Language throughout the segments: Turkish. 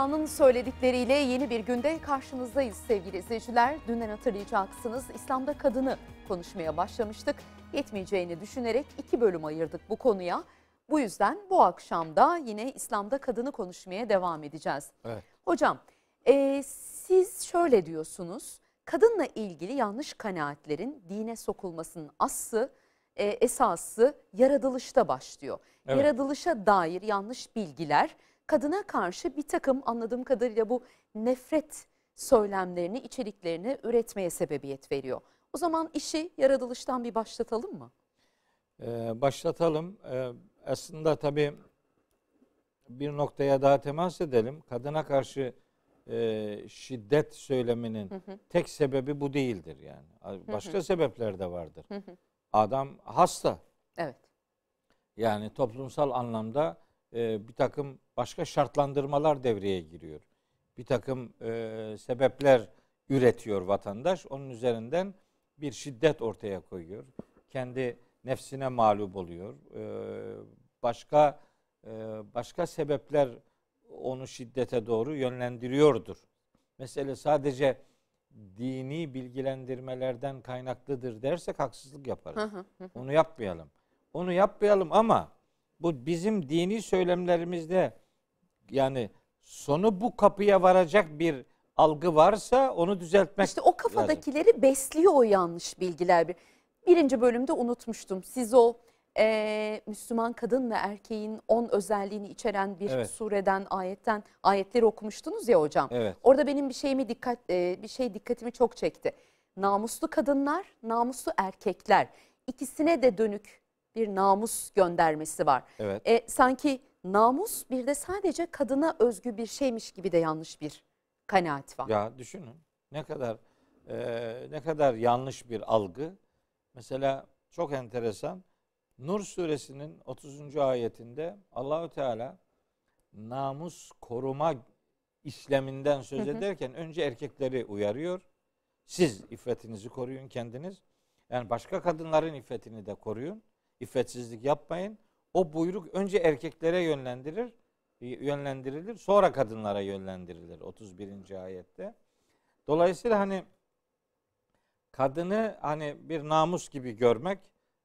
Evliyanın söyledikleriyle yeni bir günde karşınızdayız sevgili izleyiciler. Dünden hatırlayacaksınız İslam'da kadını konuşmaya başlamıştık. Yetmeyeceğini düşünerek iki bölüm ayırdık bu konuya. Bu yüzden bu akşam da yine İslam'da kadını konuşmaya devam edeceğiz. Evet. Hocam e, siz şöyle diyorsunuz. Kadınla ilgili yanlış kanaatlerin dine sokulmasının aslı, e, esası yaratılışta başlıyor. Evet. Yaratılışa dair yanlış bilgiler kadına karşı bir takım anladığım kadarıyla bu nefret söylemlerini, içeriklerini üretmeye sebebiyet veriyor. O zaman işi yaratılıştan bir başlatalım mı? Ee, başlatalım. Ee, aslında tabii bir noktaya daha temas edelim. Kadına karşı e, şiddet söyleminin tek sebebi bu değildir yani. Başka sebepler de vardır. Adam hasta. Evet. Yani toplumsal anlamda e, bir takım başka şartlandırmalar devreye giriyor. Bir takım e, sebepler üretiyor vatandaş. Onun üzerinden bir şiddet ortaya koyuyor. Kendi nefsine mağlup oluyor. E, başka e, başka sebepler onu şiddete doğru yönlendiriyordur. Mesele sadece dini bilgilendirmelerden kaynaklıdır dersek haksızlık yaparız. Onu yapmayalım. Onu yapmayalım ama bu bizim dini söylemlerimizde yani sonu bu kapıya varacak bir algı varsa onu düzeltmek İşte o kafadakileri besliyor o yanlış bilgiler. Bir- Birinci bölümde unutmuştum. Siz o e, Müslüman kadın ve erkeğin on özelliğini içeren bir Evet. sureden, ayetten ayetleri okumuştunuz ya hocam. Evet. Orada benim bir şeyimi dikkat e, bir şey dikkatimi çok çekti. Namuslu kadınlar, namuslu erkekler ikisine de dönük bir namus göndermesi var. Evet. E, sanki namus bir de sadece kadına özgü bir şeymiş gibi de yanlış bir kanaat var. Ya düşünün ne kadar e, ne kadar yanlış bir algı. Mesela çok enteresan. Nur suresinin 30. ayetinde Allahü Teala namus koruma işleminden söz ederken önce erkekleri uyarıyor. Siz iffetinizi koruyun kendiniz. Yani başka kadınların iffetini de koruyun. İffetsizlik yapmayın. O buyruk önce erkeklere yönlendirir, yönlendirilir. Sonra kadınlara yönlendirilir 31. ayette. Dolayısıyla hani kadını hani bir namus gibi görmek,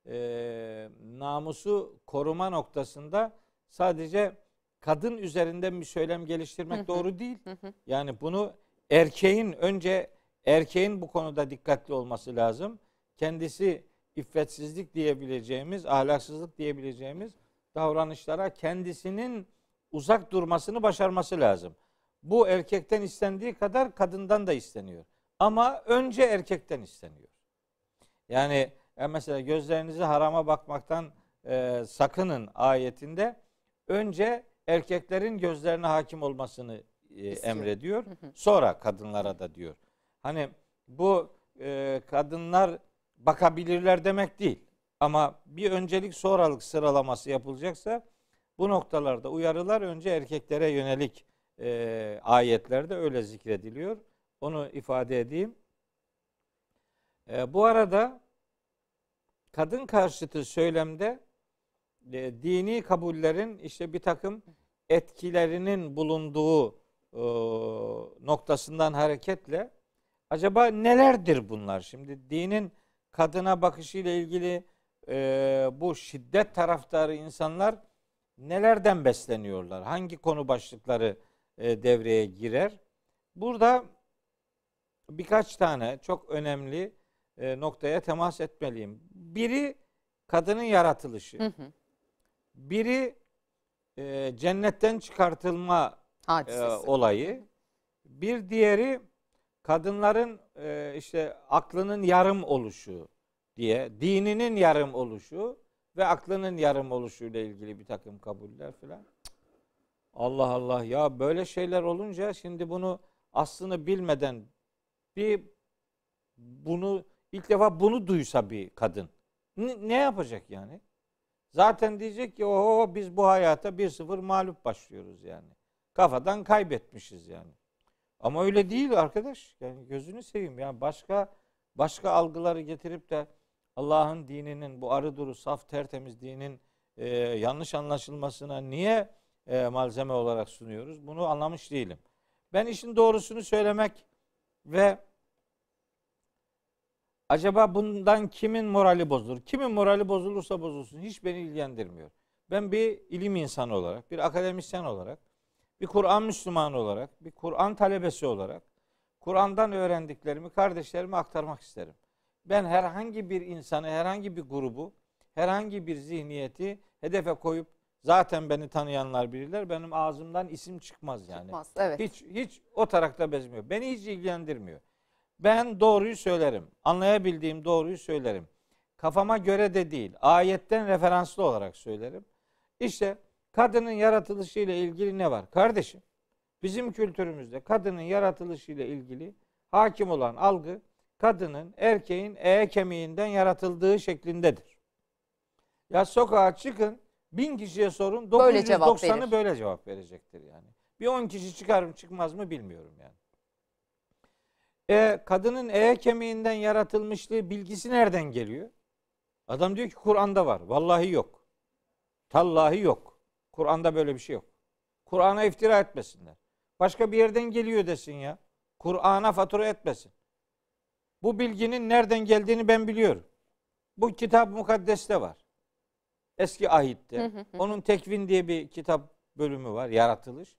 e, namusu koruma noktasında sadece kadın üzerinden bir söylem geliştirmek doğru değil. Yani bunu erkeğin önce erkeğin bu konuda dikkatli olması lazım. Kendisi iffetsizlik diyebileceğimiz, ahlaksızlık diyebileceğimiz davranışlara kendisinin uzak durmasını başarması lazım. Bu erkekten istendiği kadar kadından da isteniyor. Ama önce erkekten isteniyor. Yani e, mesela gözlerinizi harama bakmaktan e, sakının ayetinde önce erkeklerin gözlerine hakim olmasını e, emrediyor. Sonra kadınlara da diyor. Hani bu e, kadınlar bakabilirler demek değil. Ama bir öncelik sonralık sıralaması yapılacaksa bu noktalarda uyarılar önce erkeklere yönelik e, ayetlerde öyle zikrediliyor. Onu ifade edeyim. E, bu arada kadın karşıtı söylemde e, dini kabullerin işte bir takım etkilerinin bulunduğu e, noktasından hareketle acaba nelerdir bunlar? Şimdi dinin kadına bakışıyla ilgili e, bu şiddet taraftarı insanlar nelerden besleniyorlar? Hangi konu başlıkları e, devreye girer? Burada birkaç tane çok önemli e, noktaya temas etmeliyim. Biri kadının yaratılışı. Hı hı. Biri e, cennetten çıkartılma e, olayı. Bir diğeri kadınların e, işte aklının yarım oluşu diye, dininin yarım oluşu ve aklının yarım oluşu ile ilgili bir takım kabuller filan. Allah Allah ya böyle şeyler olunca şimdi bunu aslını bilmeden bir bunu ilk defa bunu duysa bir kadın ne, yapacak yani? Zaten diyecek ki oho biz bu hayata 1-0 mağlup başlıyoruz yani. Kafadan kaybetmişiz yani. Ama öyle değil arkadaş. Yani gözünü seveyim. Yani başka başka algıları getirip de Allah'ın dininin bu arı duru saf tertemiz dinin e, yanlış anlaşılmasına niye e, malzeme olarak sunuyoruz. Bunu anlamış değilim. Ben işin doğrusunu söylemek ve acaba bundan kimin morali bozulur? Kimin morali bozulursa bozulsun hiç beni ilgilendirmiyor. Ben bir ilim insanı olarak, bir akademisyen olarak, bir Kur'an Müslümanı olarak, bir Kur'an talebesi olarak Kur'an'dan öğrendiklerimi kardeşlerime aktarmak isterim. Ben herhangi bir insanı, herhangi bir grubu, herhangi bir zihniyeti hedefe koyup zaten beni tanıyanlar bilirler. Benim ağzımdan isim çıkmaz yani. Çıkmaz. Evet. Hiç hiç o tarakta bezmiyor. Beni hiç ilgilendirmiyor. Ben doğruyu söylerim. Anlayabildiğim doğruyu söylerim. Kafama göre de değil. Ayetten referanslı olarak söylerim. İşte kadının yaratılışı ile ilgili ne var? Kardeşim, bizim kültürümüzde kadının yaratılışı ile ilgili hakim olan algı kadının erkeğin e kemiğinden yaratıldığı şeklindedir. Ya sokağa çıkın bin kişiye sorun Böyle cevap 990'ı verir. böyle cevap verecektir yani. Bir 10 kişi çıkar mı çıkmaz mı bilmiyorum yani. E, kadının e kemiğinden yaratılmışlığı bilgisi nereden geliyor? Adam diyor ki Kur'an'da var. Vallahi yok. Tallahi yok. Kur'an'da böyle bir şey yok. Kur'an'a iftira etmesinler. Başka bir yerden geliyor desin ya. Kur'an'a fatura etmesin. Bu bilginin nereden geldiğini ben biliyorum. Bu kitap mukaddeste var. Eski ahitte. Onun Tekvin diye bir kitap bölümü var. Yaratılış.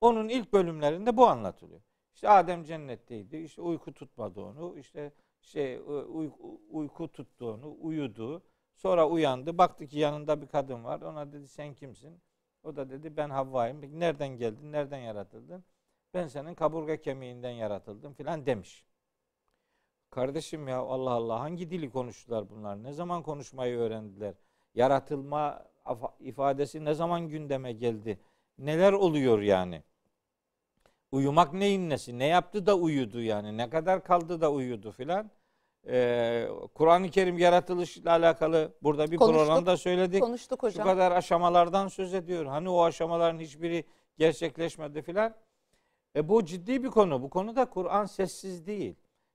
Onun ilk bölümlerinde bu anlatılıyor. İşte Adem cennetteydi. İşte uyku tutmadı onu. İşte şey uyku, uyku tuttu onu. Uyudu. Sonra uyandı. Baktı ki yanında bir kadın var. Ona dedi sen kimsin? O da dedi ben Havva'yım. Nereden geldin? Nereden yaratıldın? Ben senin kaburga kemiğinden yaratıldım filan demiş. Kardeşim ya Allah Allah hangi dili konuştular bunlar? Ne zaman konuşmayı öğrendiler? Yaratılma ifadesi ne zaman gündeme geldi? Neler oluyor yani? Uyumak neyin nesi? Ne yaptı da uyudu yani? Ne kadar kaldı da uyudu filan? Ee, Kur'an-ı Kerim yaratılışla alakalı burada bir Konuştuk. programda söyledik. Konuştuk Şu hocam. kadar aşamalardan söz ediyor. Hani o aşamaların hiçbiri gerçekleşmedi filan. E bu ciddi bir konu. Bu konuda Kur'an sessiz değil.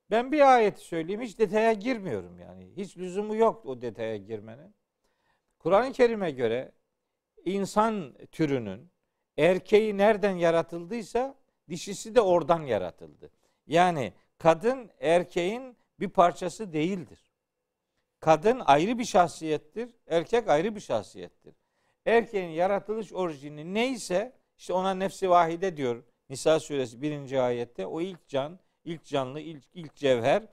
Ben bir ayeti söyleyeyim. Hiç detaya girmiyorum yani. Hiç lüzumu yok o detaya girmenin. Kur'an-ı Kerim'e göre insan türünün erkeği nereden yaratıldıysa dişisi de oradan yaratıldı. Yani kadın erkeğin bir parçası değildir. Kadın ayrı bir şahsiyettir, erkek ayrı bir şahsiyettir. Erkeğin yaratılış orijini neyse işte ona nefsi vahide diyor Nisa suresi 1. ayette o ilk can, ilk canlı, ilk, ilk cevher.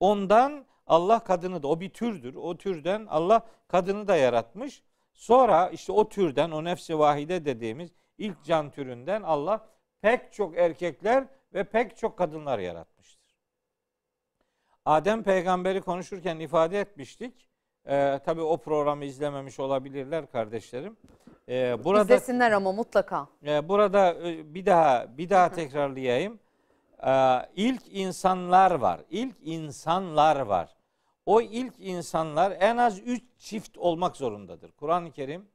Ondan Allah kadını da o bir türdür. O türden Allah kadını da yaratmış. Sonra işte o türden o nefsi vahide dediğimiz ilk can türünden Allah pek çok erkekler ve pek çok kadınlar yaratmıştır. Adem peygamberi konuşurken ifade etmiştik. Ee, tabii o programı izlememiş olabilirler kardeşlerim. Ee, burada İzlesinler ama mutlaka. ee, burada e, bir daha bir daha tekrarlayayım. Ee, ilk insanlar var. İlk insanlar var. O ilk insanlar en az üç çift olmak zorundadır. Kur'an-ı Kerim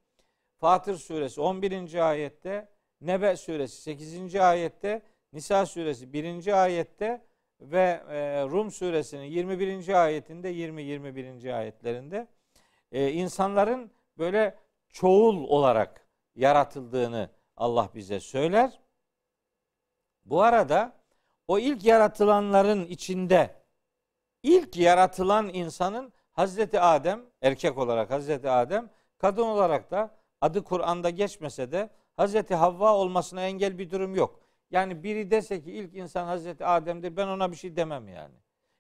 Fatır suresi 11. ayette, Nebe suresi 8. ayette, Nisa suresi 1. ayette ve e, Rum suresinin 21. ayetinde 20-21. ayetlerinde e, insanların böyle çoğul olarak yaratıldığını Allah bize söyler. Bu arada o ilk yaratılanların içinde ilk yaratılan insanın Hazreti Adem, erkek olarak Hazreti Adem, kadın olarak da adı Kur'an'da geçmese de Hazreti Havva olmasına engel bir durum yok. Yani biri dese ki ilk insan Hazreti Adem'dir ben ona bir şey demem yani.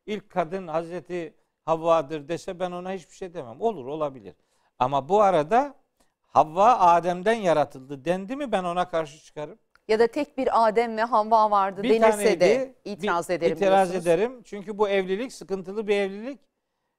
İlk kadın Hazreti Havva'dır dese ben ona hiçbir şey demem. Olur olabilir. Ama bu arada Havva Adem'den yaratıldı dendi mi ben ona karşı çıkarım. Ya da tek bir Adem ve Havva vardı Bir denirse de taneydi, itiraz bir- ederim İtiraz diyorsunuz. ederim. Çünkü bu evlilik sıkıntılı bir evlilik.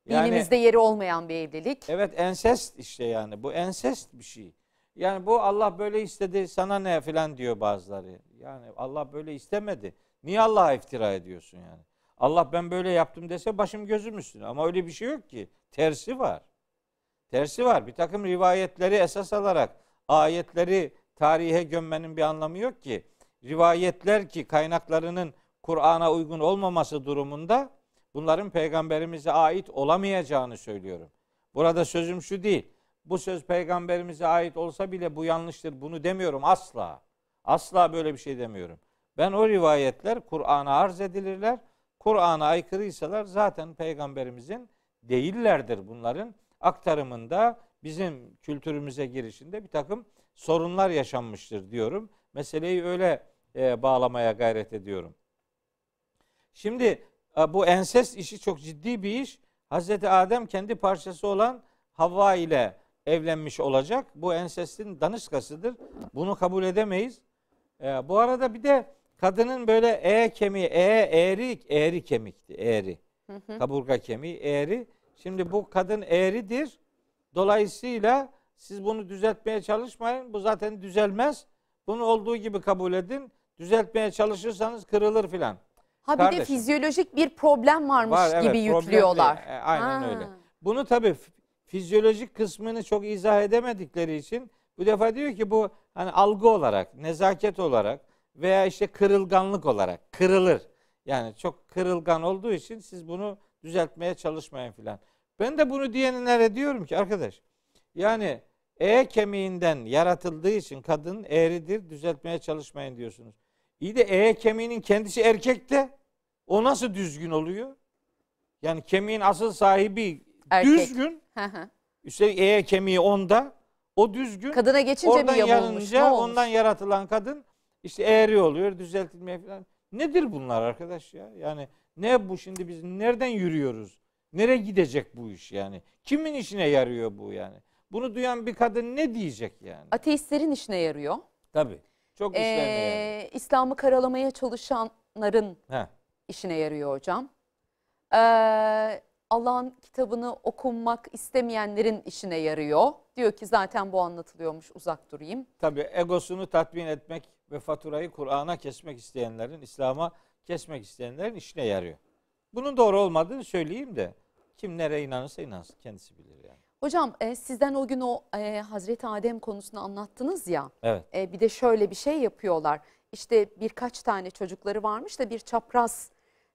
Yani Dinimizde yeri olmayan bir evlilik. evet ensest işte yani. Bu ensest bir şey. Yani bu Allah böyle istedi sana ne filan diyor bazıları. Yani Allah böyle istemedi. Niye Allah'a iftira ediyorsun yani? Allah ben böyle yaptım dese başım gözüm üstüne. Ama öyle bir şey yok ki. Tersi var. Tersi var. Bir takım rivayetleri esas alarak ayetleri tarihe gömmenin bir anlamı yok ki. Rivayetler ki kaynaklarının Kur'an'a uygun olmaması durumunda bunların peygamberimize ait olamayacağını söylüyorum. Burada sözüm şu değil. Bu söz peygamberimize ait olsa bile bu yanlıştır. Bunu demiyorum asla. Asla böyle bir şey demiyorum. Ben o rivayetler Kur'an'a arz edilirler. Kur'an'a aykırıysalar zaten peygamberimizin değillerdir bunların aktarımında bizim kültürümüze girişinde bir takım sorunlar yaşanmıştır diyorum. Meseleyi öyle e, bağlamaya gayret ediyorum. Şimdi e, bu ensest işi çok ciddi bir iş. Hazreti Adem kendi parçası olan Havva ile evlenmiş olacak. Bu ensestin danışkasıdır. Bunu kabul edemeyiz. E, bu arada bir de kadının böyle e kemiği, e eğri, eğri kemikti, eğri. Kaburga kemiği eğri. Şimdi bu kadın eğridir. Dolayısıyla siz bunu düzeltmeye çalışmayın. Bu zaten düzelmez. Bunu olduğu gibi kabul edin. Düzeltmeye çalışırsanız kırılır filan. Ha bir de Kardeşim. fizyolojik bir problem varmış Var, evet, gibi yüklüyorlar. E, aynen Ha. öyle. Bunu tabii fizyolojik kısmını çok izah edemedikleri için bu defa diyor ki bu hani algı olarak, nezaket olarak veya işte kırılganlık olarak kırılır. Yani çok kırılgan olduğu için siz bunu düzeltmeye çalışmayın filan. Ben de bunu diyenlere diyorum ki arkadaş yani E kemiğinden yaratıldığı için kadın eğridir düzeltmeye çalışmayın diyorsunuz. İyi de E kemiğinin kendisi erkekte o nasıl düzgün oluyor? Yani kemiğin asıl sahibi Erkek. düzgün. Hı hı. Üstelik E kemiği onda. O düzgün. Kadına geçince Oradan mi yamulmuş? Ne yanınca olmuş? ondan yaratılan kadın işte eğri oluyor, düzeltilmeye falan. Nedir bunlar arkadaş ya? Yani ne bu şimdi biz nereden yürüyoruz? Nereye gidecek bu iş yani? Kimin işine yarıyor bu yani? Bunu duyan bir kadın ne diyecek yani? Ateistlerin işine yarıyor. Tabii. Çok işlerine yarıyor. Ee, İslam'ı karalamaya çalışanların Heh. işine yarıyor hocam. Ee, Allah'ın kitabını okunmak istemeyenlerin işine yarıyor. Diyor ki zaten bu anlatılıyormuş uzak durayım. Tabii egosunu tatmin etmek ve faturayı Kur'an'a kesmek isteyenlerin, İslam'a kesmek isteyenlerin işine yarıyor. Bunun doğru olmadığını söyleyeyim de kim nereye inanırsa inansın kendisi bilir yani. Hocam e, sizden o gün o e, Hazreti Adem konusunu anlattınız ya. Evet. E, bir de şöyle bir şey yapıyorlar. İşte birkaç tane çocukları varmış da bir çapraz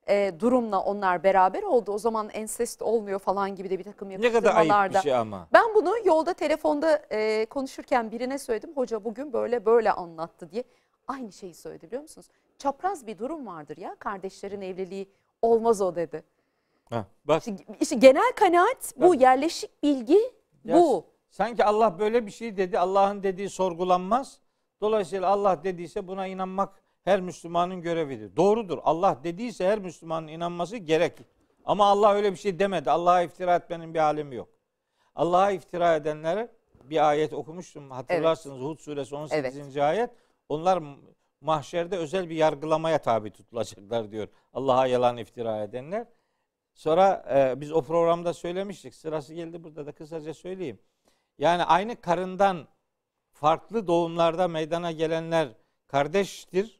e, durumla onlar beraber oldu. O zaman ensest olmuyor falan gibi de bir takım Ne kadar ayıp bir yapıştırmalarda. şey ama. Ben bunu yolda telefonda e, konuşurken birine söyledim. Hoca bugün böyle böyle anlattı diye. Aynı şeyi söyledi biliyor musunuz? Çapraz bir durum vardır ya kardeşlerin evliliği olmaz o dedi. Heh, bak İşte, işte genel kanaat bu Tabii. yerleşik bilgi Ya bu. sanki Allah böyle bir şey dedi. Allah'ın dediği sorgulanmaz. Dolayısıyla Allah dediyse buna inanmak her Müslümanın görevidir. Doğrudur. Allah dediyse her Müslümanın inanması gerek. Ama Allah öyle bir şey demedi. Allah'a iftira etmenin bir alemi yok. Allah'a iftira edenlere bir ayet okumuştum. Hatırlarsınız Hud suresi 18. ayet. Onlar mahşerde özel bir yargılamaya tabi tutulacaklar diyor. Allah'a yalan iftira edenler. Sonra e, biz o programda söylemiştik. Sırası geldi burada da kısaca söyleyeyim. Yani aynı karından farklı doğumlarda meydana gelenler kardeştir.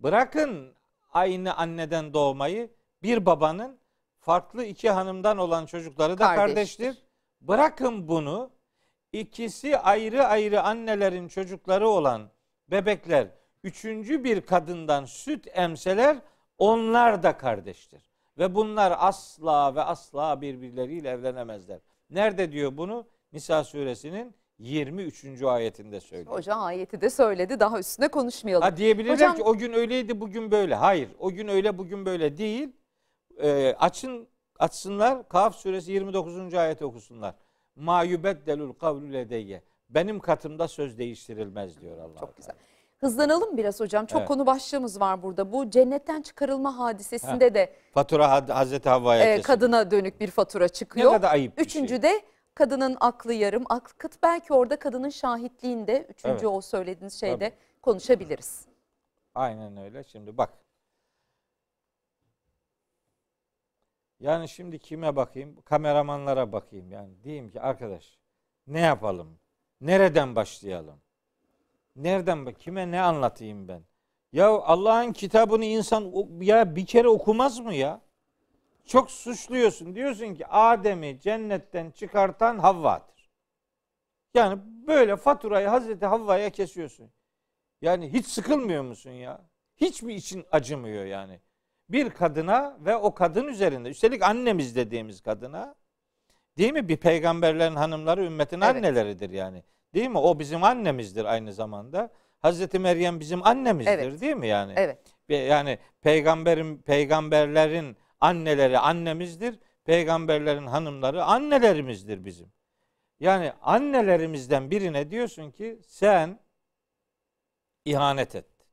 Bırakın aynı anneden doğmayı bir babanın farklı iki hanımdan olan çocukları da Kardeştir. kardeştir. Bırakın bunu ikisi ayrı ayrı annelerin çocukları olan bebekler üçüncü bir kadından süt emseler onlar da kardeştir. Ve bunlar asla ve asla birbirleriyle evlenemezler. Nerede diyor bunu? Nisa suresinin 23. ayetinde söylüyor. Hoca ayeti de söyledi daha üstüne konuşmayalım. Ha diyebilirler Hocam- ki o gün öyleydi bugün böyle. Hayır. O gün öyle bugün böyle değil. Ee, açın açsınlar. Kaf suresi 29. ayeti okusunlar. Ma yubeddelul kavlu ledeyye. Benim katımda söz değiştirilmez diyor Allah. Çok güzel. Hızlanalım biraz hocam. Çok Evet. konu başlığımız var burada. Bu cennetten çıkarılma hadisesinde de Fatura Hazreti Havva'ya e, kadına dönük bir fatura çıkıyor. Ne kadar ayıp bir Üçüncü şey. de kadının aklı yarım. Akıt belki orada kadının şahitliğinde üçüncü Evet. o söylediğiniz şeyde konuşabiliriz. Aynen öyle. Şimdi bak. Yani şimdi kime bakayım? Kameramanlara bakayım. Yani diyeyim ki arkadaş ne yapalım? Nereden başlayalım? Nereden bak? Kime ne anlatayım ben? Ya Allah'ın kitabını insan ya bir kere okumaz mı ya? Çok suçluyorsun. Diyorsun ki Adem'i cennetten çıkartan Havva'dır. Yani böyle faturayı Hazreti Havva'ya kesiyorsun. Yani hiç sıkılmıyor musun ya? Hiç mi için acımıyor yani? Bir kadına ve o kadın üzerinde, üstelik annemiz dediğimiz kadına Değil mi? Bir peygamberlerin hanımları ümmetin Evet. anneleridir yani. Değil mi? O bizim annemizdir aynı zamanda. Hazreti Meryem bizim annemizdir Evet. değil mi yani? Evet. Ve Yani peygamberin peygamberlerin anneleri annemizdir. Peygamberlerin hanımları annelerimizdir bizim. Yani annelerimizden birine diyorsun ki sen ihanet ettin.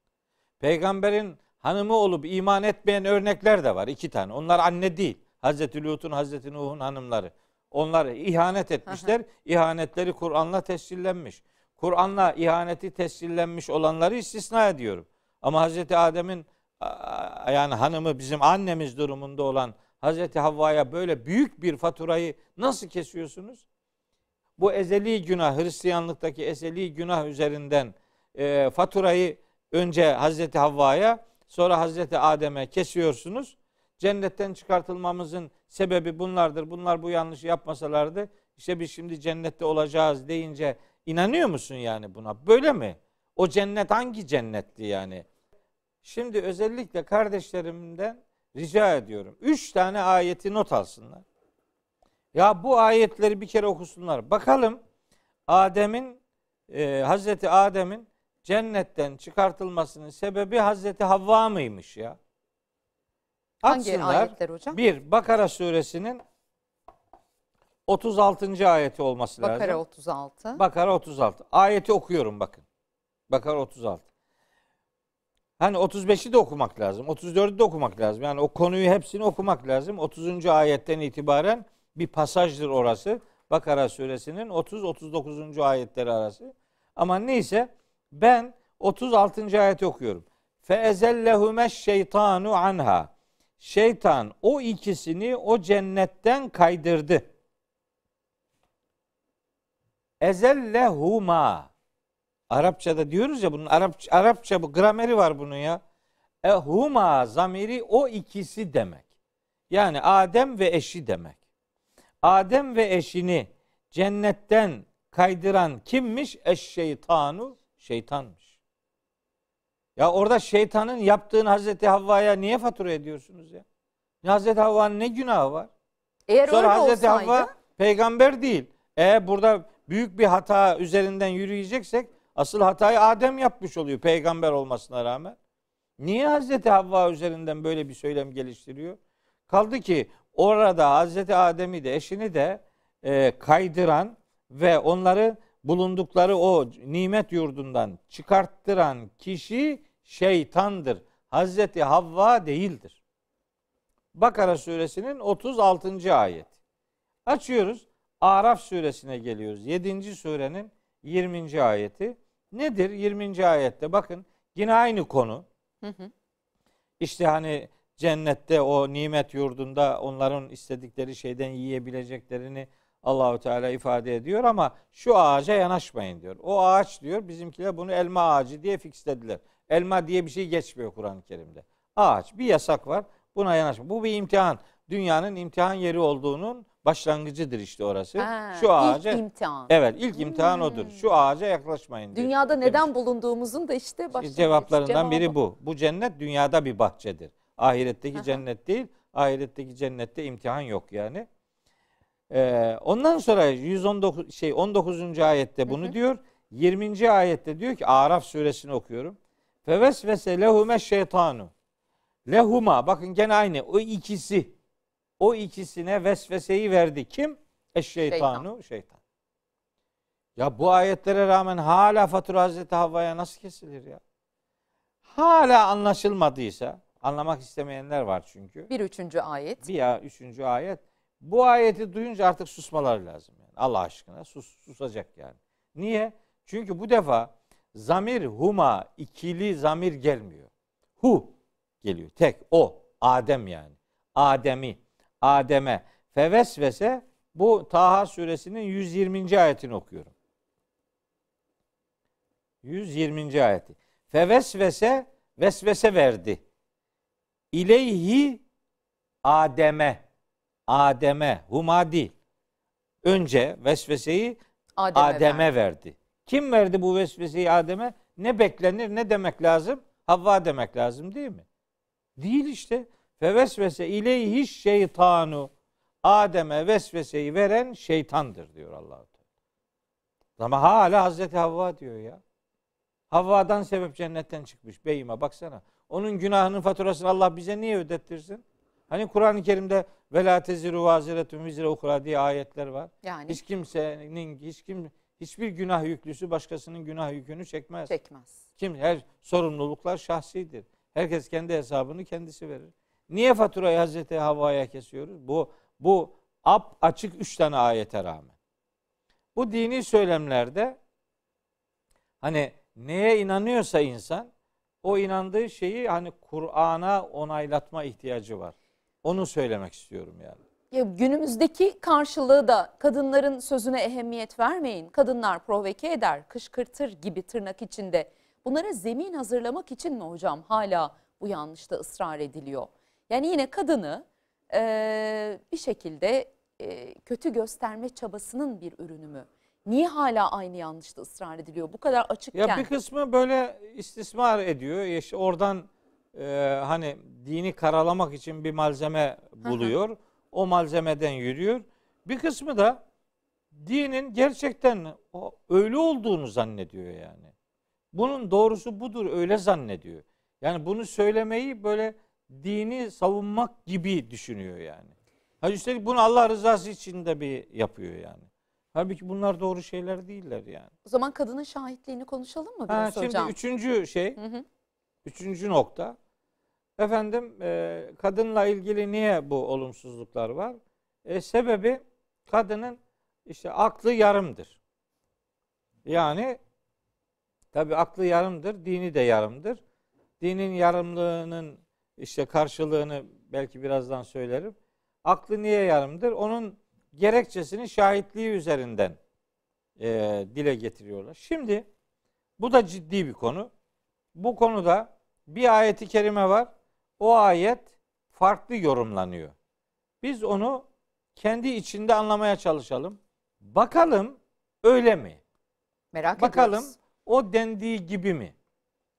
Peygamberin hanımı olup iman etmeyen örnekler de var. iki tane. Onlar anne değil. Hazreti Lut'un, Hazreti Nuh'un hanımları. Onlar ihanet etmişler. İhanetleri Kur'an'la tescillenmiş. Kur'an'la ihaneti tescillenmiş olanları istisna ediyorum. Ama Hazreti Adem'in yani hanımı bizim annemiz durumunda olan Hazreti Havva'ya böyle büyük bir faturayı nasıl kesiyorsunuz? Bu ezeli günah, Hristiyanlıktaki ezeli günah üzerinden e, faturayı önce Hazreti Havva'ya sonra Hazreti Adem'e kesiyorsunuz. Cennetten çıkartılmamızın sebebi bunlardır. Bunlar bu yanlışı yapmasalardı işte biz şimdi cennette olacağız deyince inanıyor musun yani buna? Böyle mi? O cennet hangi cennetti yani? Şimdi özellikle kardeşlerimden rica ediyorum. Üç tane ayeti not alsınlar. Ya bu ayetleri bir kere okusunlar. Bakalım Adem'in e, Hazreti Adem'in cennetten çıkartılmasının sebebi Hazreti Havva mıymış ya? Hangi Açsınlar. ayetler hocam? Bir Bakara suresinin 36. ayeti olması lazım. Bakara 36. Bakara 36. Ayeti okuyorum bakın. Bakara 36. Hani 35'i de okumak lazım. 34'ü de okumak lazım. Yani o konuyu hepsini okumak lazım. 30. ayetten itibaren bir pasajdır orası. Bakara suresinin 30-39. ayetleri arası. Ama neyse ben 36. ayeti okuyorum. Feezellehumeş şeytanu anha. Şeytan o ikisini o cennetten kaydırdı. Ezellehuma. Arapçada diyoruz ya bunun Arap, Arapça bu grameri var bunun ya. E huma zamiri o ikisi demek. Yani Adem ve eşi demek. Adem ve eşini cennetten kaydıran kimmiş? Eşşeytanu şeytanmış. Ya orada şeytanın yaptığını Hazreti Havva'ya niye fatura ediyorsunuz ya? Hazreti Havva'nın ne günahı var? Eğer Sonra öyle Hazreti olsaydı Havva peygamber değil. Eğer burada büyük bir hata üzerinden yürüyeceksek asıl hatayı Adem yapmış oluyor peygamber olmasına rağmen. Niye Hazreti Havva üzerinden böyle bir söylem geliştiriyor? Kaldı ki orada Hazreti Adem'i de eşini de e, kaydıran ve onları bulundukları o nimet yurdundan çıkarttıran kişi şeytandır. Hazreti Havva değildir. Bakara suresinin 36. ayet. Açıyoruz. Araf suresine geliyoruz. 7. surenin 20. ayeti. Nedir 20. ayette? Bakın yine aynı konu. Hı hı. İşte hani cennette o nimet yurdunda onların istedikleri şeyden yiyebileceklerini Allahu Teala ifade ediyor ama şu ağaca yanaşmayın diyor. O ağaç diyor bizimkiler bunu elma ağacı diye fixlediler. Elma diye bir şey geçmiyor Kur'an-ı Kerim'de. Ağaç bir yasak var. Buna yanaşma. Bu bir imtihan. Dünyanın imtihan yeri olduğunun başlangıcıdır işte orası. Ha, şu ağaca ilk imtihan. Evet, ilk imtihan odur. Şu ağaca yaklaşmayın diyor. Dünyada Demiş. neden bulunduğumuzun da işte başlangıç Cevaplarından biri cevabı. bu. Bu cennet dünyada bir bahçedir. Ahiretteki Aha. cennet değil. Ahiretteki cennette imtihan yok yani. Ee, ondan sonra 119 şey 19. ayette bunu Hı hı. diyor. 20. ayette diyor ki Araf suresini okuyorum. Fevesvese lehume şeytanu. Lehuma bakın gene aynı o ikisi. O ikisine vesveseyi verdi. Kim? Eşşeytanu şeytan. Ya bu ayetlere rağmen hala fatura Hazreti Havva'ya nasıl kesilir ya? Hala anlaşılmadıysa, anlamak istemeyenler var çünkü. Bir üçüncü ayet. Bir ya üçüncü ayet. Bu ayeti duyunca artık susmaları lazım. Yani. Allah aşkına sus, susacak yani. Niye? Çünkü bu defa zamir huma ikili zamir gelmiyor. Hu geliyor. Tek o. Adem yani. Adem'i. Adem'e. Fevesvese bu Taha suresinin 120. ayetini okuyorum. 120. ayeti. Fevesvese vesvese verdi. İleyhi Adem'e. Adem'e. Huma değil. Önce vesveseyi Adem'e, Adem'e verdi. verdi. Kim verdi bu vesveseyi Adem'e? Ne beklenir, ne demek lazım? Havva demek lazım değil mi? Değil işte. Fevesvese ileyhi şeytanu. Adem'e vesveseyi veren şeytandır diyor allah Teala. Ama hala Hazreti Havva diyor ya. Havva'dan sebep cennetten çıkmış beyime baksana. Onun günahının faturasını Allah bize niye ödettirsin? Hani Kur'an-ı Kerim'de ve la teziru vaziretun vizre ukra diye ayetler var. Yani Hiç kimsenin hiç kim hiçbir günah yüklüsü başkasının günah yükünü çekmez. çekmez. Kim her sorumluluklar şahsidir. Herkes kendi hesabını kendisi verir. Niye faturayı Hazreti Havva'ya kesiyoruz? Bu bu ap açık üç tane ayete rağmen. Bu dini söylemlerde hani neye inanıyorsa insan o inandığı şeyi hani Kur'an'a onaylatma ihtiyacı var. Onu söylemek istiyorum yani. Ya günümüzdeki karşılığı da kadınların sözüne ehemmiyet vermeyin. Kadınlar provoke eder, kışkırtır gibi tırnak içinde. Bunlara zemin hazırlamak için mi hocam hala bu yanlışta ısrar ediliyor? Yani yine kadını eee, bir şekilde eee, kötü gösterme çabasının bir ürünü mü? Niye hala aynı yanlışta ısrar ediliyor? Bu kadar açıkken. Ya bir kısmı böyle istismar ediyor. İşte oradan e, hani dini karalamak için bir malzeme buluyor. O malzemeden yürüyor. Bir kısmı da dinin gerçekten öyle olduğunu zannediyor yani. Bunun doğrusu budur öyle zannediyor. Yani bunu söylemeyi böyle dini savunmak gibi düşünüyor yani. Ha üstelik bunu Allah rızası için de bir yapıyor yani. Halbuki bunlar doğru şeyler değiller yani. O zaman kadının şahitliğini konuşalım mı Ha, biraz şimdi hocam? üçüncü şey, Hı hı. üçüncü nokta. Efendim e, kadınla ilgili niye bu olumsuzluklar var? E, sebebi kadının işte aklı yarımdır. Yani tabi aklı yarımdır, dini de yarımdır. Dinin yarımlığının işte karşılığını belki birazdan söylerim. Aklı niye yarımdır? Onun gerekçesini şahitliği üzerinden e, dile getiriyorlar. Şimdi bu da ciddi bir konu. Bu konuda bir ayeti kerime var. O ayet farklı yorumlanıyor. Biz onu kendi içinde anlamaya çalışalım. Bakalım öyle mi? Merak Bakalım ediyoruz. o dendiği gibi mi?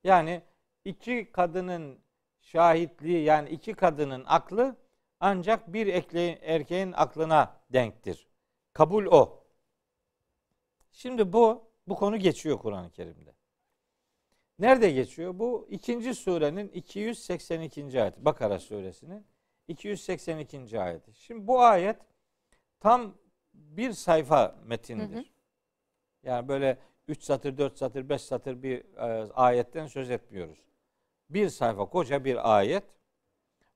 Yani iki kadının şahitliği yani iki kadının aklı ancak bir erkeğin aklına denktir. Kabul o. Şimdi bu bu konu geçiyor Kur'an-ı Kerim'de. Nerede geçiyor? Bu ikinci surenin 282. ayeti. Bakara suresinin 282. ayeti. Şimdi bu ayet tam bir sayfa metindir. Hı hı. Yani böyle 3 satır, 4 satır, 5 satır bir e, ayetten söz etmiyoruz. Bir sayfa koca bir ayet.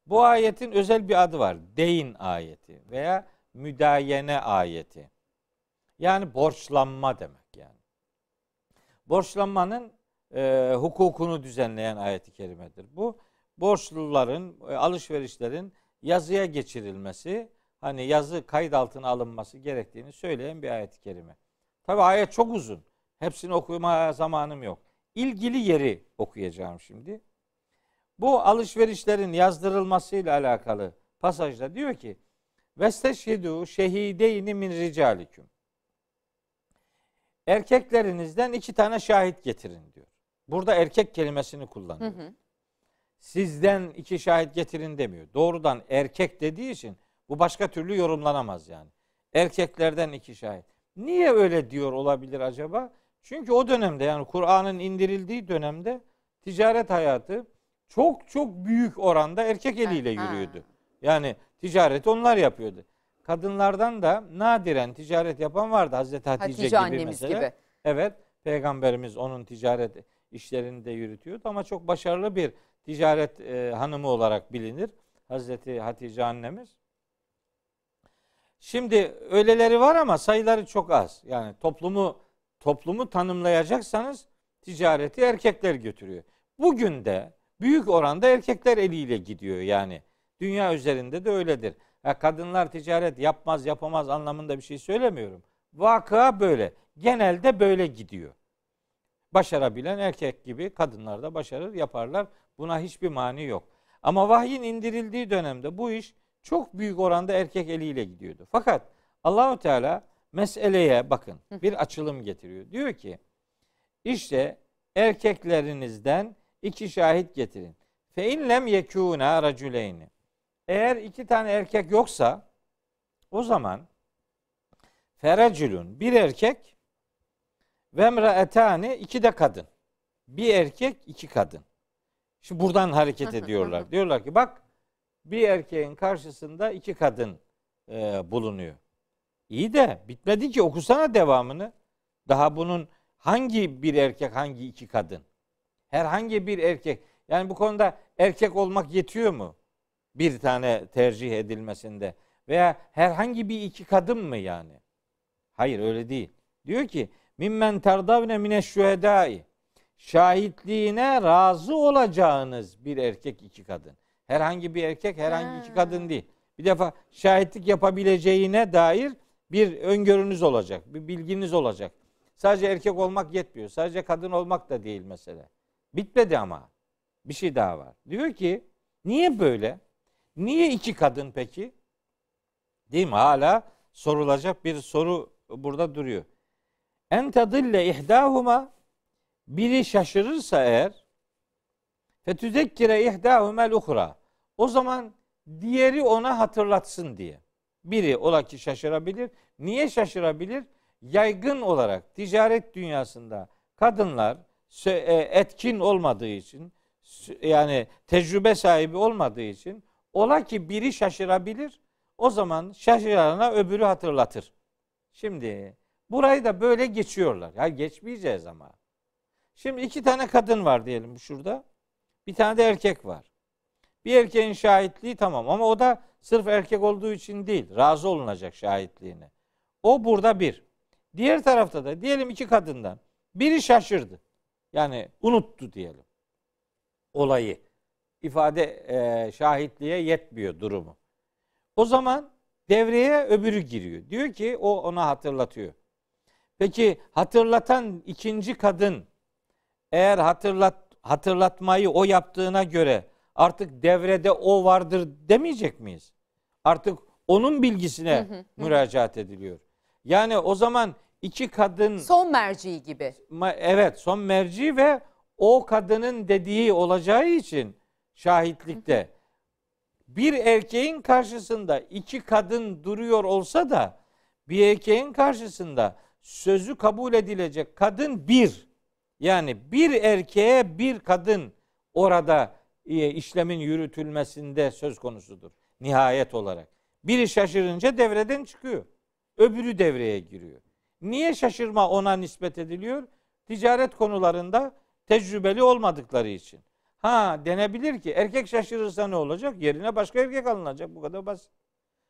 Bu ayetin özel bir adı var. Deyin ayeti veya müdayene ayeti. Yani borçlanma demek yani. Borçlanmanın e, hukukunu düzenleyen ayeti kerimedir. Bu borçluların, e, alışverişlerin yazıya geçirilmesi, hani yazı kayıt altına alınması gerektiğini söyleyen bir ayet-i kerime. Tabi ayet çok uzun. Hepsini okuma zamanım yok. İlgili yeri okuyacağım şimdi. Bu alışverişlerin yazdırılmasıyla alakalı pasajda diyor ki Vesteşhidû şehideyni min ricalikum. Erkeklerinizden iki tane şahit getirin diyor. Burada erkek kelimesini Hı kullanıyor. hı. Sizden iki şahit getirin demiyor. Doğrudan erkek dediği için bu başka türlü yorumlanamaz yani. Erkeklerden iki şahit. Niye öyle diyor olabilir acaba? Çünkü o dönemde yani Kur'an'ın indirildiği dönemde ticaret hayatı çok çok büyük oranda erkek eliyle yürüyordu. Yani ticareti onlar yapıyordu. Kadınlardan da nadiren ticaret yapan vardı. Hazreti Hatice, Hatice gibi annemiz mesela. gibi. Evet, peygamberimiz onun ticaret işlerini de yürütüyordu ama çok başarılı bir ticaret e, hanımı olarak bilinir. Hazreti Hatice annemiz. Şimdi öyleleri var ama sayıları çok az. Yani toplumu toplumu tanımlayacaksanız ticareti erkekler götürüyor. Bugün de büyük oranda erkekler eliyle gidiyor yani. Dünya üzerinde de öyledir. Ya kadınlar ticaret yapmaz yapamaz anlamında bir şey söylemiyorum. Vakıa böyle. Genelde böyle gidiyor. Başarabilen erkek gibi kadınlar da başarır yaparlar. Buna hiçbir mani yok. Ama vahyin indirildiği dönemde bu iş çok büyük oranda erkek eliyle gidiyordu. Fakat Allahu Teala meseleye bakın bir açılım getiriyor. Diyor ki işte erkeklerinizden iki şahit getirin. Fe in lem yekûna raculeyni. Eğer iki tane erkek yoksa O zaman ferecülün bir erkek ve emraetani iki de kadın. Bir erkek iki kadın. Şimdi buradan hareket ediyorlar. Diyorlar ki bak bir erkeğin karşısında iki kadın e, bulunuyor. İyi de bitmedi ki okusana devamını. Daha bunun hangi bir erkek hangi iki kadın? Herhangi bir erkek. Yani bu konuda erkek olmak yetiyor mu? Bir tane tercih edilmesinde. Veya herhangi bir iki kadın mı yani? Hayır öyle değil. Diyor ki mimmen terdavne mine şühedai şahitliğine razı olacağınız bir erkek iki kadın. Herhangi bir erkek herhangi iki kadın değil. Bir defa şahitlik yapabileceğine dair bir öngörünüz olacak, bir bilginiz olacak. Sadece erkek olmak yetmiyor. Sadece kadın olmak da değil mesele. Bitmedi ama. Bir şey daha var. Diyor ki niye böyle? Niye iki kadın peki? Değil mi? Hala sorulacak bir soru burada duruyor. En tadille ihdahuma biri şaşırırsa eğer fetüzekkire ihdahumel uhra o zaman diğeri ona hatırlatsın diye. Biri ola ki şaşırabilir. Niye şaşırabilir? Yaygın olarak ticaret dünyasında kadınlar etkin olmadığı için yani tecrübe sahibi olmadığı için ola ki biri şaşırabilir. O zaman şaşırana öbürü hatırlatır. Şimdi burayı da böyle geçiyorlar. Ya geçmeyeceğiz ama. Şimdi iki tane kadın var diyelim şurada. Bir tane de erkek var. Bir erkeğin şahitliği tamam ama o da sırf erkek olduğu için değil. Razı olunacak şahitliğine. O burada bir. Diğer tarafta da diyelim iki kadından biri şaşırdı. Yani unuttu diyelim. Olayı. ifade e, şahitliğe yetmiyor durumu. O zaman devreye öbürü giriyor. Diyor ki o ona hatırlatıyor. Peki hatırlatan ikinci kadın eğer hatırlat hatırlatmayı o yaptığına göre artık devrede o vardır demeyecek miyiz? Artık onun bilgisine müracaat ediliyor. Yani o zaman iki kadın son merci gibi. Evet, son merci ve o kadının dediği olacağı için şahitlikte bir erkeğin karşısında iki kadın duruyor olsa da bir erkeğin karşısında sözü kabul edilecek kadın bir. Yani bir erkeğe bir kadın orada e, işlemin yürütülmesinde söz konusudur. Nihayet olarak. Biri şaşırınca devreden çıkıyor. Öbürü devreye giriyor. Niye şaşırma ona nispet ediliyor? Ticaret konularında tecrübeli olmadıkları için. Ha denebilir ki erkek şaşırırsa ne olacak? Yerine başka erkek alınacak. Bu kadar basit.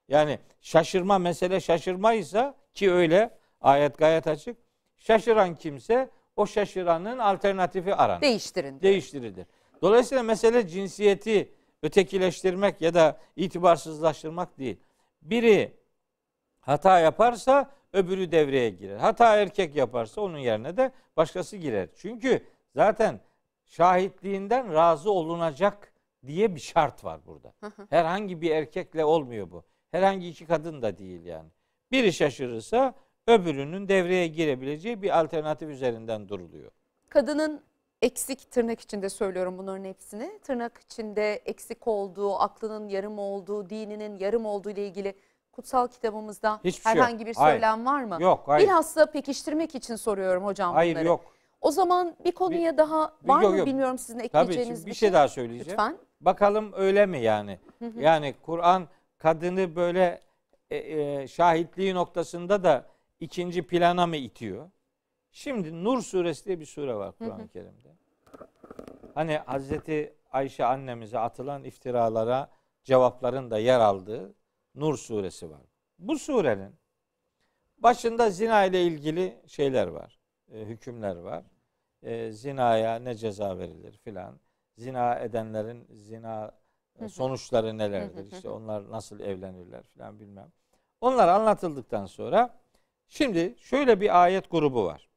Yani şaşırma mesele şaşırmaysa ki öyle ayet gayet açık. Şaşıran kimse o şaşıranın alternatifi aranır. Değiştirin. Değiştirilir. Dolayısıyla mesele cinsiyeti ötekileştirmek ya da itibarsızlaştırmak değil. Biri hata yaparsa öbürü devreye girer. Hata erkek yaparsa onun yerine de başkası girer. Çünkü zaten şahitliğinden razı olunacak diye bir şart var burada. Herhangi bir erkekle olmuyor bu. Herhangi iki kadın da değil yani. Biri şaşırırsa öbürünün devreye girebileceği bir alternatif üzerinden duruluyor. Kadının eksik tırnak içinde söylüyorum bunların hepsini. Tırnak içinde eksik olduğu, aklının yarım olduğu, dininin yarım olduğu ile ilgili kutsal kitabımızda Hiçbir şey herhangi şey bir söylem hayır. var mı? Yok, hayır. Bilhassa pekiştirmek için soruyorum hocam hayır, bunları. Hayır, yok. O zaman bir konuya bir, daha var yok, mı yok. bilmiyorum sizin ekleyeceğiniz Tabii, bir, bir şey, şey daha söyleyeceğim. Lütfen. Bakalım öyle mi yani? Yani Kur'an kadını böyle e, e, şahitliği noktasında da ikinci plana mı itiyor? Şimdi Nur suresi diye bir sure var Kur'an-ı Kerim'de. Hani Hazreti Ayşe annemize atılan iftiralara cevapların da yer aldığı Nur suresi var. Bu surenin başında zina ile ilgili şeyler var. E, hükümler var. E, zinaya ne ceza verilir filan. Zina edenlerin zina e, sonuçları nelerdir? İşte onlar nasıl evlenirler filan bilmem. Onlar anlatıldıktan sonra şimdi şöyle bir ayet grubu var.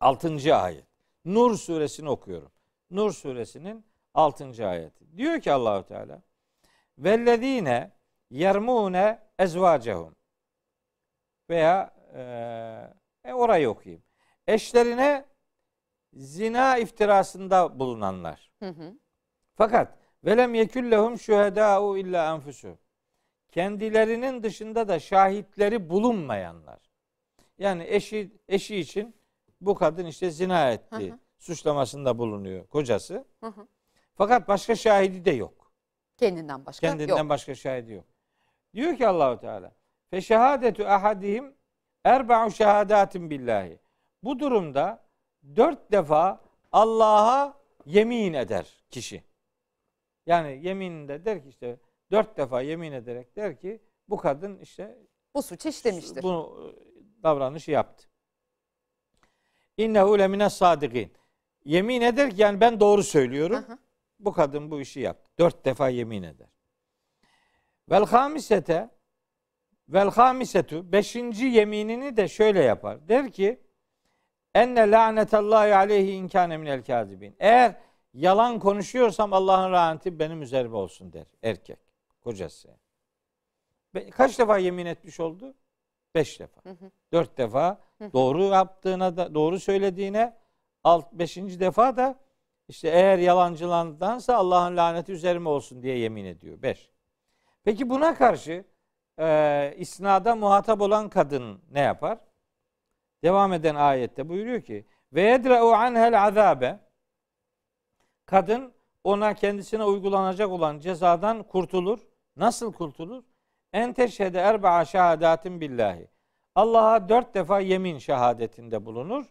Altıncı ayet. Nur suresini okuyorum. Nur suresinin altıncı ayeti. Diyor ki Allahu Teala vellezine yermune ezvacehum veya e, e, orayı okuyayım. Eşlerine zina iftirasında bulunanlar. Hı hı. Fakat velem yekullehum şuhedâ'u illa enfusu. kendilerinin dışında da şahitleri bulunmayanlar. Yani eşi eşi için bu kadın işte zina etti Hı hı. suçlamasında bulunuyor kocası. Hı hı. Fakat başka şahidi de yok. Kendinden başka Kendinden yok. başka şahidi yok. Diyor ki Allahu Teala fe şehadetu ahadihim erba'u şehadatin billahi. Bu durumda dört defa Allah'a yemin eder kişi. Yani yemininde der ki işte dört defa yemin ederek der ki bu kadın işte Bu suç işlemiştir. bu e, davranışı yaptı. İnnehu lemine sadikin. Yemin eder ki yani ben doğru söylüyorum. Hı. Bu kadın bu işi yaptı. Dört defa yemin eder. Vel hamisete vel hamisetu beşinci yeminini de şöyle yapar. Der ki enne lanetallahi aleyhi inkâne minel kâzibin. Eğer yalan konuşuyorsam Allah'ın laneti benim üzerime olsun der erkek kocası. Kaç defa yemin etmiş oldu? Beş defa. Hı hı. Dört defa doğru yaptığına da doğru söylediğine alt beşinci defa da işte eğer yalancılandansa Allah'ın laneti üzerime olsun diye yemin ediyor. Beş. Peki buna karşı e, isnada muhatap olan kadın ne yapar? Devam eden ayette buyuruyor ki ve yedra'u anhel azabe kadın ona kendisine uygulanacak olan cezadan kurtulur. Nasıl kurtulur? En teşhede erba'a şehadatin billahi. Allah'a dört defa yemin şehadetinde bulunur.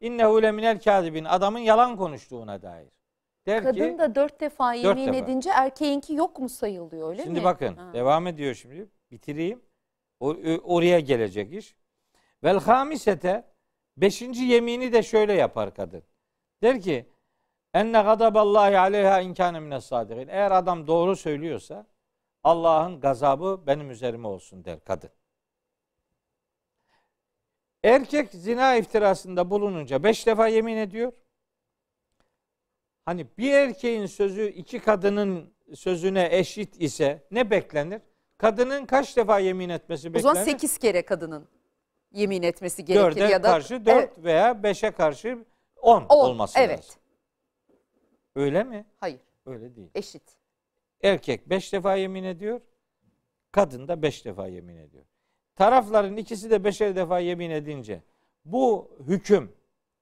İnnehu leminel kâzibin. Adamın yalan konuştuğuna dair. Der Kadın ki, da dört defa yemin defa. edince erkeğinki yok mu sayılıyor öyle şimdi mi? bakın Ha. devam ediyor şimdi. Bitireyim. O- ö- oraya gelecek iş. Vel hamisete beşinci yemini de şöyle yapar kadın. Der ki enne gadaballahi aleyha inkâne mines sadikin. Eğer adam doğru söylüyorsa Allah'ın gazabı benim üzerime olsun der kadın. Erkek zina iftirasında bulununca beş defa yemin ediyor. Hani bir erkeğin sözü iki kadının sözüne eşit ise ne beklenir? Kadının kaç defa yemin etmesi O beklenir? zaman sekiz kere kadının yemin etmesi gerekir Dörde ya da karşı dört Evet, veya beşe karşı on, on. olması evet. lazım. Öyle mi? Hayır. Öyle değil. Eşit. Erkek beş defa yemin ediyor. Kadın da beş defa yemin ediyor. Tarafların ikisi de beşer defa yemin edince bu hüküm,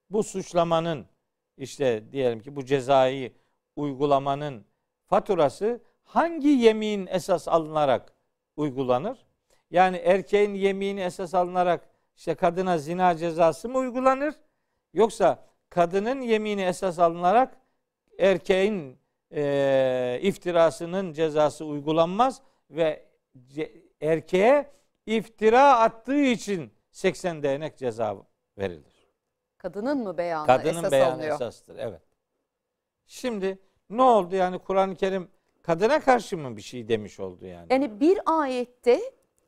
bu suçlamanın işte diyelim ki bu cezayı uygulamanın faturası hangi yemin esas alınarak uygulanır? Yani erkeğin yemini esas alınarak işte kadına zina cezası mı uygulanır? Yoksa kadının yemini esas alınarak erkeğin e, iftirasının cezası uygulanmaz ve ce- erkeğe iftira attığı için 80 değnek ceza verilir. Kadının mı beyanı Kadının esas beyanı alınıyor? esastır. Evet. Şimdi ne oldu yani Kur'an-ı Kerim kadına karşı mı bir şey demiş oldu yani? Yani bir ayette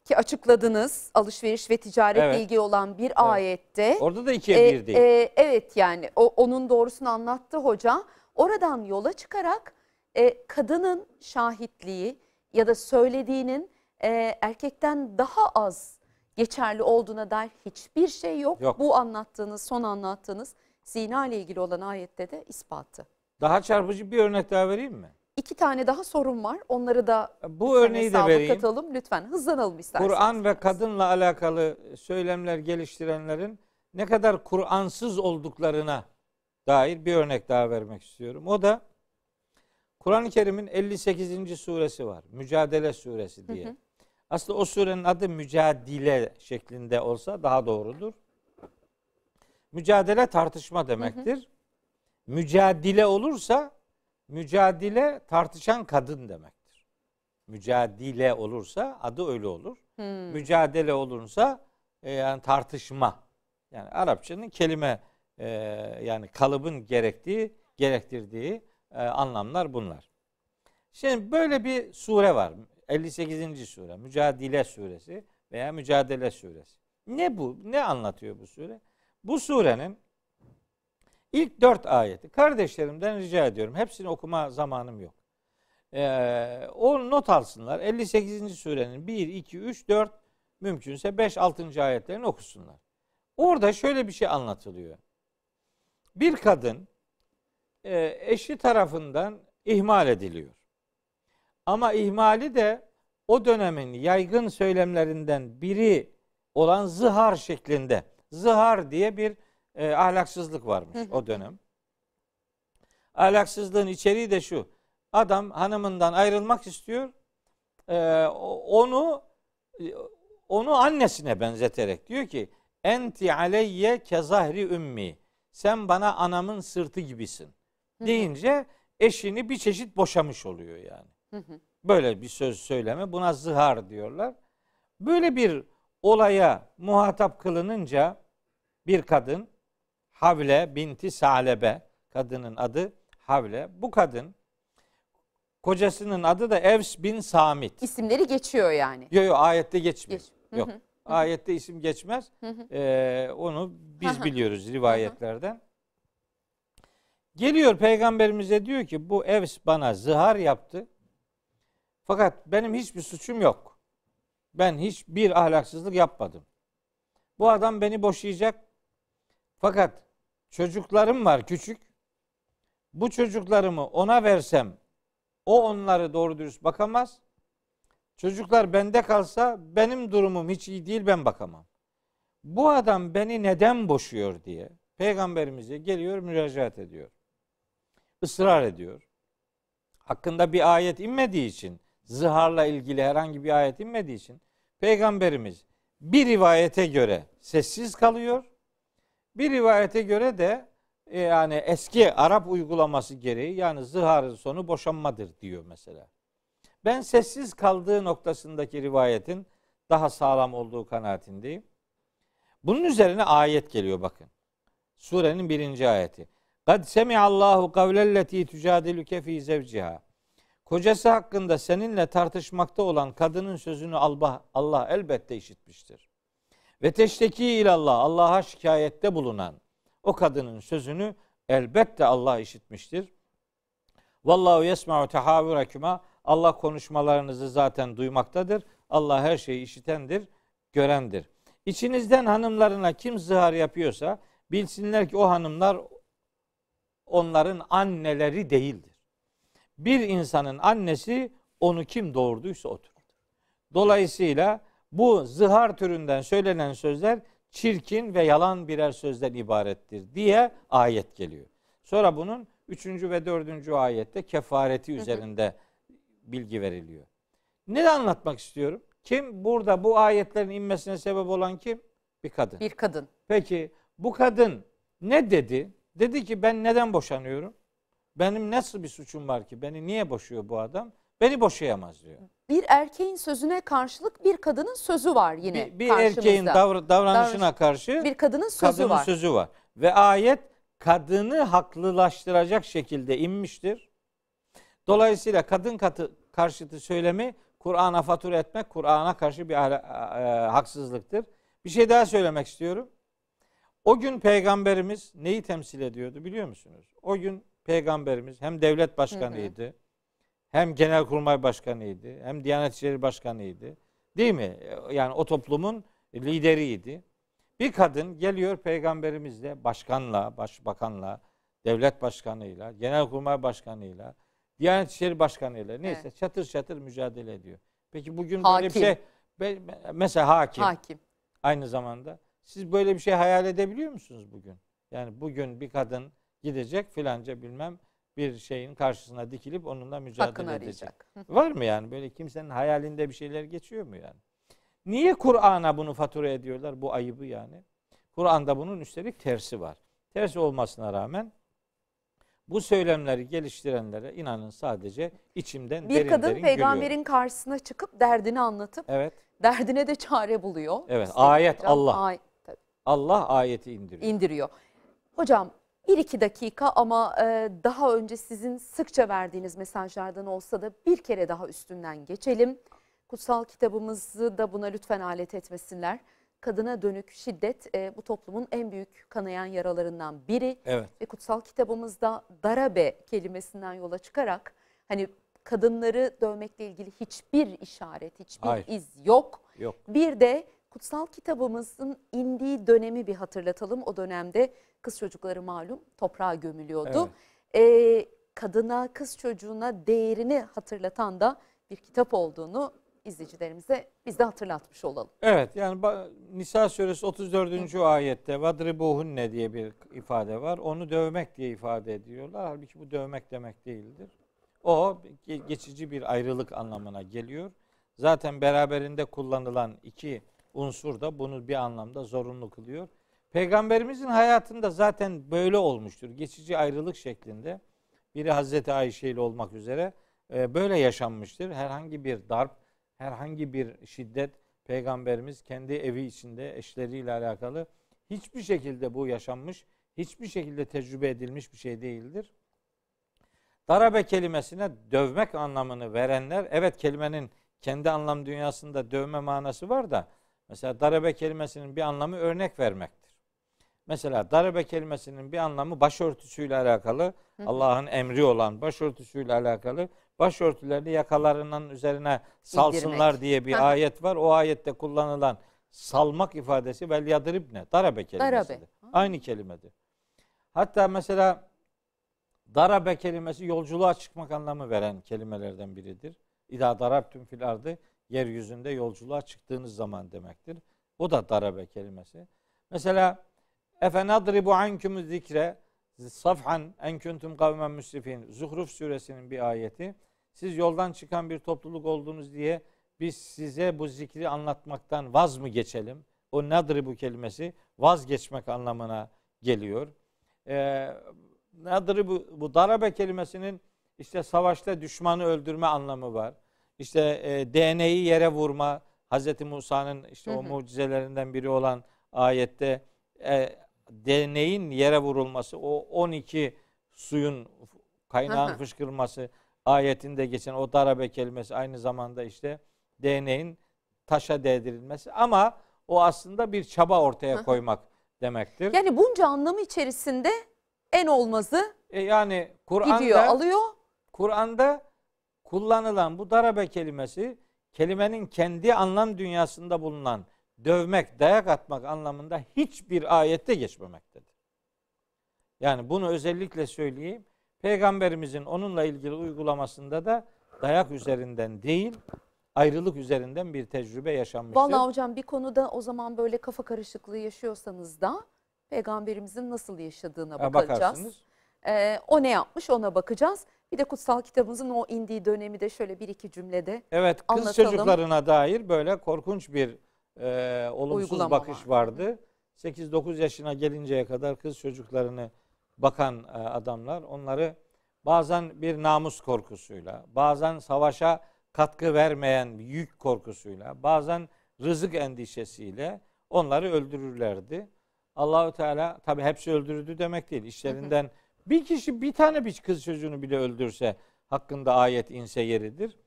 ki açıkladınız alışveriş ve ticaretle Evet. ilgili olan bir ayette Orada da ikiye e, bir değil. e, evet yani o, onun doğrusunu anlattı hoca. Oradan yola çıkarak e, kadının şahitliği ya da söylediğinin e, erkekten daha az geçerli olduğuna dair hiçbir şey yok. Yok. Bu anlattığınız, son anlattığınız zina ile ilgili olan ayette de ispatı. Daha çarpıcı bir örnek daha vereyim mi? İki tane daha sorum var. Onları da Bu örneği de vereyim. katalım. Lütfen hızlanalım isterseniz. Kur'an ve kadınla alakalı söylemler geliştirenlerin ne kadar Kur'ansız olduklarına dair bir örnek daha vermek istiyorum. O da Kur'an-ı Kerim'in 58. suresi var. Mücadele suresi diye. Aslında o surenin adı mücadele şeklinde olsa daha doğrudur. Mücadele tartışma demektir. Mücadele olursa mücadele tartışan kadın demektir. Mücadele olursa adı öyle olur. Hmm. Mücadele olursa e, yani tartışma. Yani Arapçanın kelime e, yani kalıbın gerektiği gerektirdiği e, anlamlar bunlar. Şimdi böyle bir sure var. 58. sure. Mücadele suresi veya Mücadele suresi. Ne bu? Ne anlatıyor bu sure? Bu surenin ilk dört ayeti. Kardeşlerimden rica ediyorum. Hepsini okuma zamanım yok. Ee, o not alsınlar. 58. surenin 1, 2, 3, 4 mümkünse 5, 6. ayetlerini okusunlar. Orada şöyle bir şey anlatılıyor. Bir kadın e, eşi tarafından ihmal ediliyor. Ama ihmali de o dönemin yaygın söylemlerinden biri olan zihar şeklinde. Zihar diye bir e, ahlaksızlık varmış o dönem. Ahlaksızlığın içeriği de şu. Adam hanımından ayrılmak istiyor. E, onu onu annesine benzeterek diyor ki enti aleyye kezahri ümmi. Sen bana anamın sırtı gibisin. Deyince eşini bir çeşit boşamış oluyor yani. Böyle bir söz söyleme buna zihar diyorlar. Böyle bir olaya muhatap kılınınca bir kadın Havle binti Salebe kadının adı Havle. Bu kadın kocasının adı da Evs bin Samit. İsimleri geçiyor yani. Yok yok ayette geçmiyor. Geç. Hı Yok. hı. Ayette isim geçmez. Ee, onu biz biliyoruz rivayetlerden. Geliyor peygamberimize diyor ki bu Evs bana zihar yaptı. Fakat benim hiçbir suçum yok. Ben hiçbir ahlaksızlık yapmadım. Bu adam beni boşayacak. Fakat çocuklarım var küçük. Bu çocuklarımı ona versem o onları doğru dürüst bakamaz. Çocuklar bende kalsa benim durumum hiç iyi değil ben bakamam. Bu adam beni neden boşuyor diye peygamberimize geliyor müracaat ediyor. Israr ediyor. Hakkında bir ayet inmediği için ziharla ilgili herhangi bir ayet inmediği için peygamberimiz bir rivayete göre sessiz kalıyor. Bir rivayete göre de e, yani eski Arap uygulaması gereği yani ziharın sonu boşanmadır diyor mesela. Ben sessiz kaldığı noktasındaki rivayetin daha sağlam olduğu kanaatindeyim. Bunun üzerine ayet geliyor bakın. Surenin birinci ayeti. Kad semi'allahu kavlelleti tücadiluke fi zevciha. Kocası hakkında seninle tartışmakta olan kadının sözünü Allah, Allah elbette işitmiştir. Ve teşteki ilallah Allah'a şikayette bulunan o kadının sözünü elbette Allah işitmiştir. Vallahu yesma'u tehavürekuma Allah konuşmalarınızı zaten duymaktadır. Allah her şeyi işitendir, görendir. İçinizden hanımlarına kim zihar yapıyorsa bilsinler ki o hanımlar onların anneleri değildir. Bir insanın annesi onu kim doğurduysa odur. Dolayısıyla bu zihar türünden söylenen sözler çirkin ve yalan birer sözden ibarettir diye ayet geliyor. Sonra bunun üçüncü ve dördüncü ayette kefareti üzerinde bilgi veriliyor. Ne anlatmak istiyorum? Kim burada bu ayetlerin inmesine sebep olan kim? Bir kadın. Bir kadın. Peki bu kadın ne dedi? Dedi ki ben neden boşanıyorum? Benim nasıl bir suçum var ki? Beni niye boşuyor bu adam? Beni boşayamaz diyor. Bir erkeğin sözüne karşılık bir kadının sözü var yine Bir, bir karşımızda. erkeğin davr- davranışına Davranış- karşı bir kadının sözü kadının var. sözü var. Ve ayet kadını haklılaştıracak şekilde inmiştir. Dolayısıyla kadın katı karşıtı söylemi Kur'an'a fatura etmek Kur'an'a karşı bir ahla- e, haksızlıktır. Bir şey daha söylemek istiyorum. O gün peygamberimiz neyi temsil ediyordu biliyor musunuz? O gün peygamberimiz hem devlet başkanıydı, hem genelkurmay başkanıydı, hem Diyanet İşleri Başkanıydı. Değil mi? Yani o toplumun lideriydi. Bir kadın geliyor peygamberimizle, başkanla, başbakanla, devlet başkanıyla, genelkurmay başkanıyla, Diyanet İşleri Başkanıyla neyse Evet. çatır çatır mücadele ediyor. Peki bugün Hakim. böyle bir şey mesela hakim Hakim. aynı zamanda siz böyle bir şey hayal edebiliyor musunuz bugün? Yani bugün bir kadın gidecek filanca bilmem bir şeyin karşısına dikilip onunla mücadele Hakkını edecek. arayacak. Var mı yani böyle kimsenin hayalinde bir şeyler geçiyor mu yani? Niye Kur'an'a bunu fatura ediyorlar bu ayıbı yani? Kur'an'da bunun üstelik tersi var. Tersi olmasına rağmen bu söylemleri geliştirenlere inanın sadece içimden Bir derin kadın derin peygamberin gülüyorum. karşısına çıkıp derdini anlatıp Evet. derdine de çare buluyor. Evet, ayet hocam. Allah. Ay- tabii, Allah ayeti indiriyor. indiriyor. Hocam bir iki dakika ama e, daha önce sizin sıkça verdiğiniz mesajlardan olsa da bir kere daha üstünden geçelim. Kutsal kitabımızı da buna lütfen alet etmesinler. Kadına dönük şiddet e, bu toplumun en büyük kanayan yaralarından biri. Evet. ve kutsal kitabımızda darabe kelimesinden yola çıkarak hani kadınları dövmekle ilgili hiçbir işaret, hiçbir Hayır. iz yok. Yok. Bir de kutsal kitabımızın indiği dönemi bir hatırlatalım. O dönemde kız çocukları malum toprağa gömülüyordu. Ee, kadına, kız çocuğuna değerini hatırlatan da bir kitap olduğunu izleyicilerimize biz de hatırlatmış olalım. Evet yani Nisa suresi 34. ayette vadribuhunne diye bir ifade var. Onu dövmek diye ifade ediyorlar. Halbuki bu dövmek demek değildir. O ge- geçici bir ayrılık anlamına geliyor. Zaten beraberinde kullanılan iki unsur da bunu bir anlamda zorunlu kılıyor. Peygamberimizin hayatında zaten böyle olmuştur. Geçici ayrılık şeklinde. Biri Hazreti Ayşe ile olmak üzere e, böyle yaşanmıştır. Herhangi bir darp, herhangi bir şiddet peygamberimiz kendi evi içinde eşleriyle alakalı hiçbir şekilde bu yaşanmış, hiçbir şekilde tecrübe edilmiş bir şey değildir. Darabe kelimesine dövmek anlamını verenler, evet kelimenin kendi anlam dünyasında dövme manası var da mesela darabe kelimesinin bir anlamı örnek vermektir. Mesela darabe kelimesinin bir anlamı başörtüsüyle alakalı, Allah'ın emri olan başörtüsüyle alakalı başörtülerini yakalarının üzerine salsınlar İndirmek. diye bir Hı ayet var. O ayette kullanılan salmak ifadesi vel yadribne darabe kelimesidir. Darabe. Aynı kelimedir. Hatta mesela darabe kelimesi yolculuğa çıkmak anlamı veren kelimelerden biridir. İda darabtüm fil ardı yeryüzünde yolculuğa çıktığınız zaman demektir. O da darabe kelimesi. Mesela efe nadribu ankumu zikre safhan en kuntum kavmen müsrifin. Zuhruf suresinin bir ayeti. Siz yoldan çıkan bir topluluk oldunuz diye biz size bu zikri anlatmaktan vaz mı geçelim? O nadribu kelimesi vazgeçmek anlamına geliyor. Ee, nadribu bu darabe kelimesinin işte savaşta düşmanı öldürme anlamı var. İşte e, DNA'yı yere vurma, Hz. Musa'nın işte Hı o hı. mucizelerinden biri olan ayette e, DNA'nın yere vurulması, o 12 suyun kaynağın Hı hı. fışkırması ayetinde geçen o darabe kelimesi aynı zamanda işte DNA'nın taşa değdirilmesi ama o aslında bir çaba ortaya hı. koymak demektir. Yani bunca anlamı içerisinde en olmazı E yani gidiyor, Kur'an'da alıyor. Kur'an'da kullanılan bu darabe kelimesi kelimenin kendi anlam dünyasında bulunan dövmek, dayak atmak anlamında hiçbir ayette geçmemektedir. Yani bunu özellikle söyleyeyim. Peygamberimizin onunla ilgili uygulamasında da dayak üzerinden değil, ayrılık üzerinden bir tecrübe yaşanmıştır. Vallahi hocam bir konuda o zaman böyle kafa karışıklığı yaşıyorsanız da peygamberimizin nasıl yaşadığına bakacağız. bakarsınız. Ee, o ne yapmış ona bakacağız. Bir de kutsal kitabımızın o indiği dönemi de şöyle bir iki cümlede Evet kız Anlatalım. çocuklarına dair böyle korkunç bir e, olumsuz Uygulama bakış var. vardı. 8-9 yaşına gelinceye kadar kız çocuklarını bakan e, adamlar onları bazen bir namus korkusuyla, bazen savaşa katkı vermeyen yük korkusuyla, bazen rızık endişesiyle onları öldürürlerdi. Allahu Teala tabi hepsi öldürüldü demek değil. İşlerinden bir kişi bir tane bir kız çocuğunu bile öldürse hakkında ayet inse yeridir.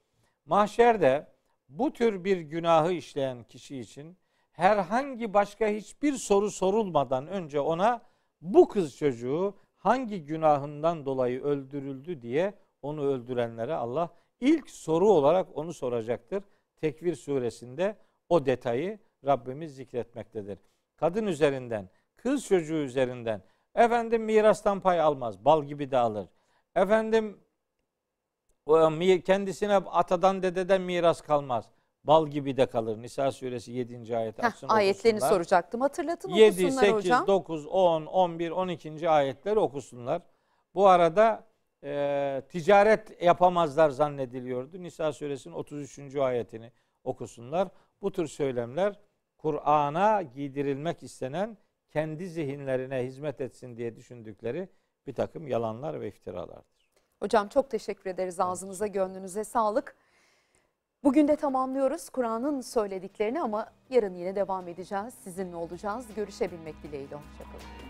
Mahşerde bu tür bir günahı işleyen kişi için herhangi başka hiçbir soru sorulmadan önce ona bu kız çocuğu hangi günahından dolayı öldürüldü diye onu öldürenlere Allah ilk soru olarak onu soracaktır. Tekvir suresinde o detayı Rabbimiz zikretmektedir. Kadın üzerinden, kız çocuğu üzerinden efendim mirastan pay almaz, bal gibi de alır. Efendim kendisine atadan dededen miras kalmaz. Bal gibi de kalır. Nisa suresi 7. ayet. heh, ayetlerini okusunlar. soracaktım. Hatırlatın 7, okusunlar 8, hocam. 9, 10, 11, 12. ayetleri okusunlar. Bu arada e, ticaret yapamazlar zannediliyordu. Nisa suresinin 33. ayetini okusunlar. Bu tür söylemler Kur'an'a giydirilmek istenen kendi zihinlerine hizmet etsin diye düşündükleri bir takım yalanlar ve iftiralardır. Hocam çok teşekkür ederiz. Ağzınıza gönlünüze sağlık. Bugün de tamamlıyoruz Kur'an'ın söylediklerini ama yarın yine devam edeceğiz. Sizinle olacağız. Görüşebilmek dileğiyle. Hoşçakalın.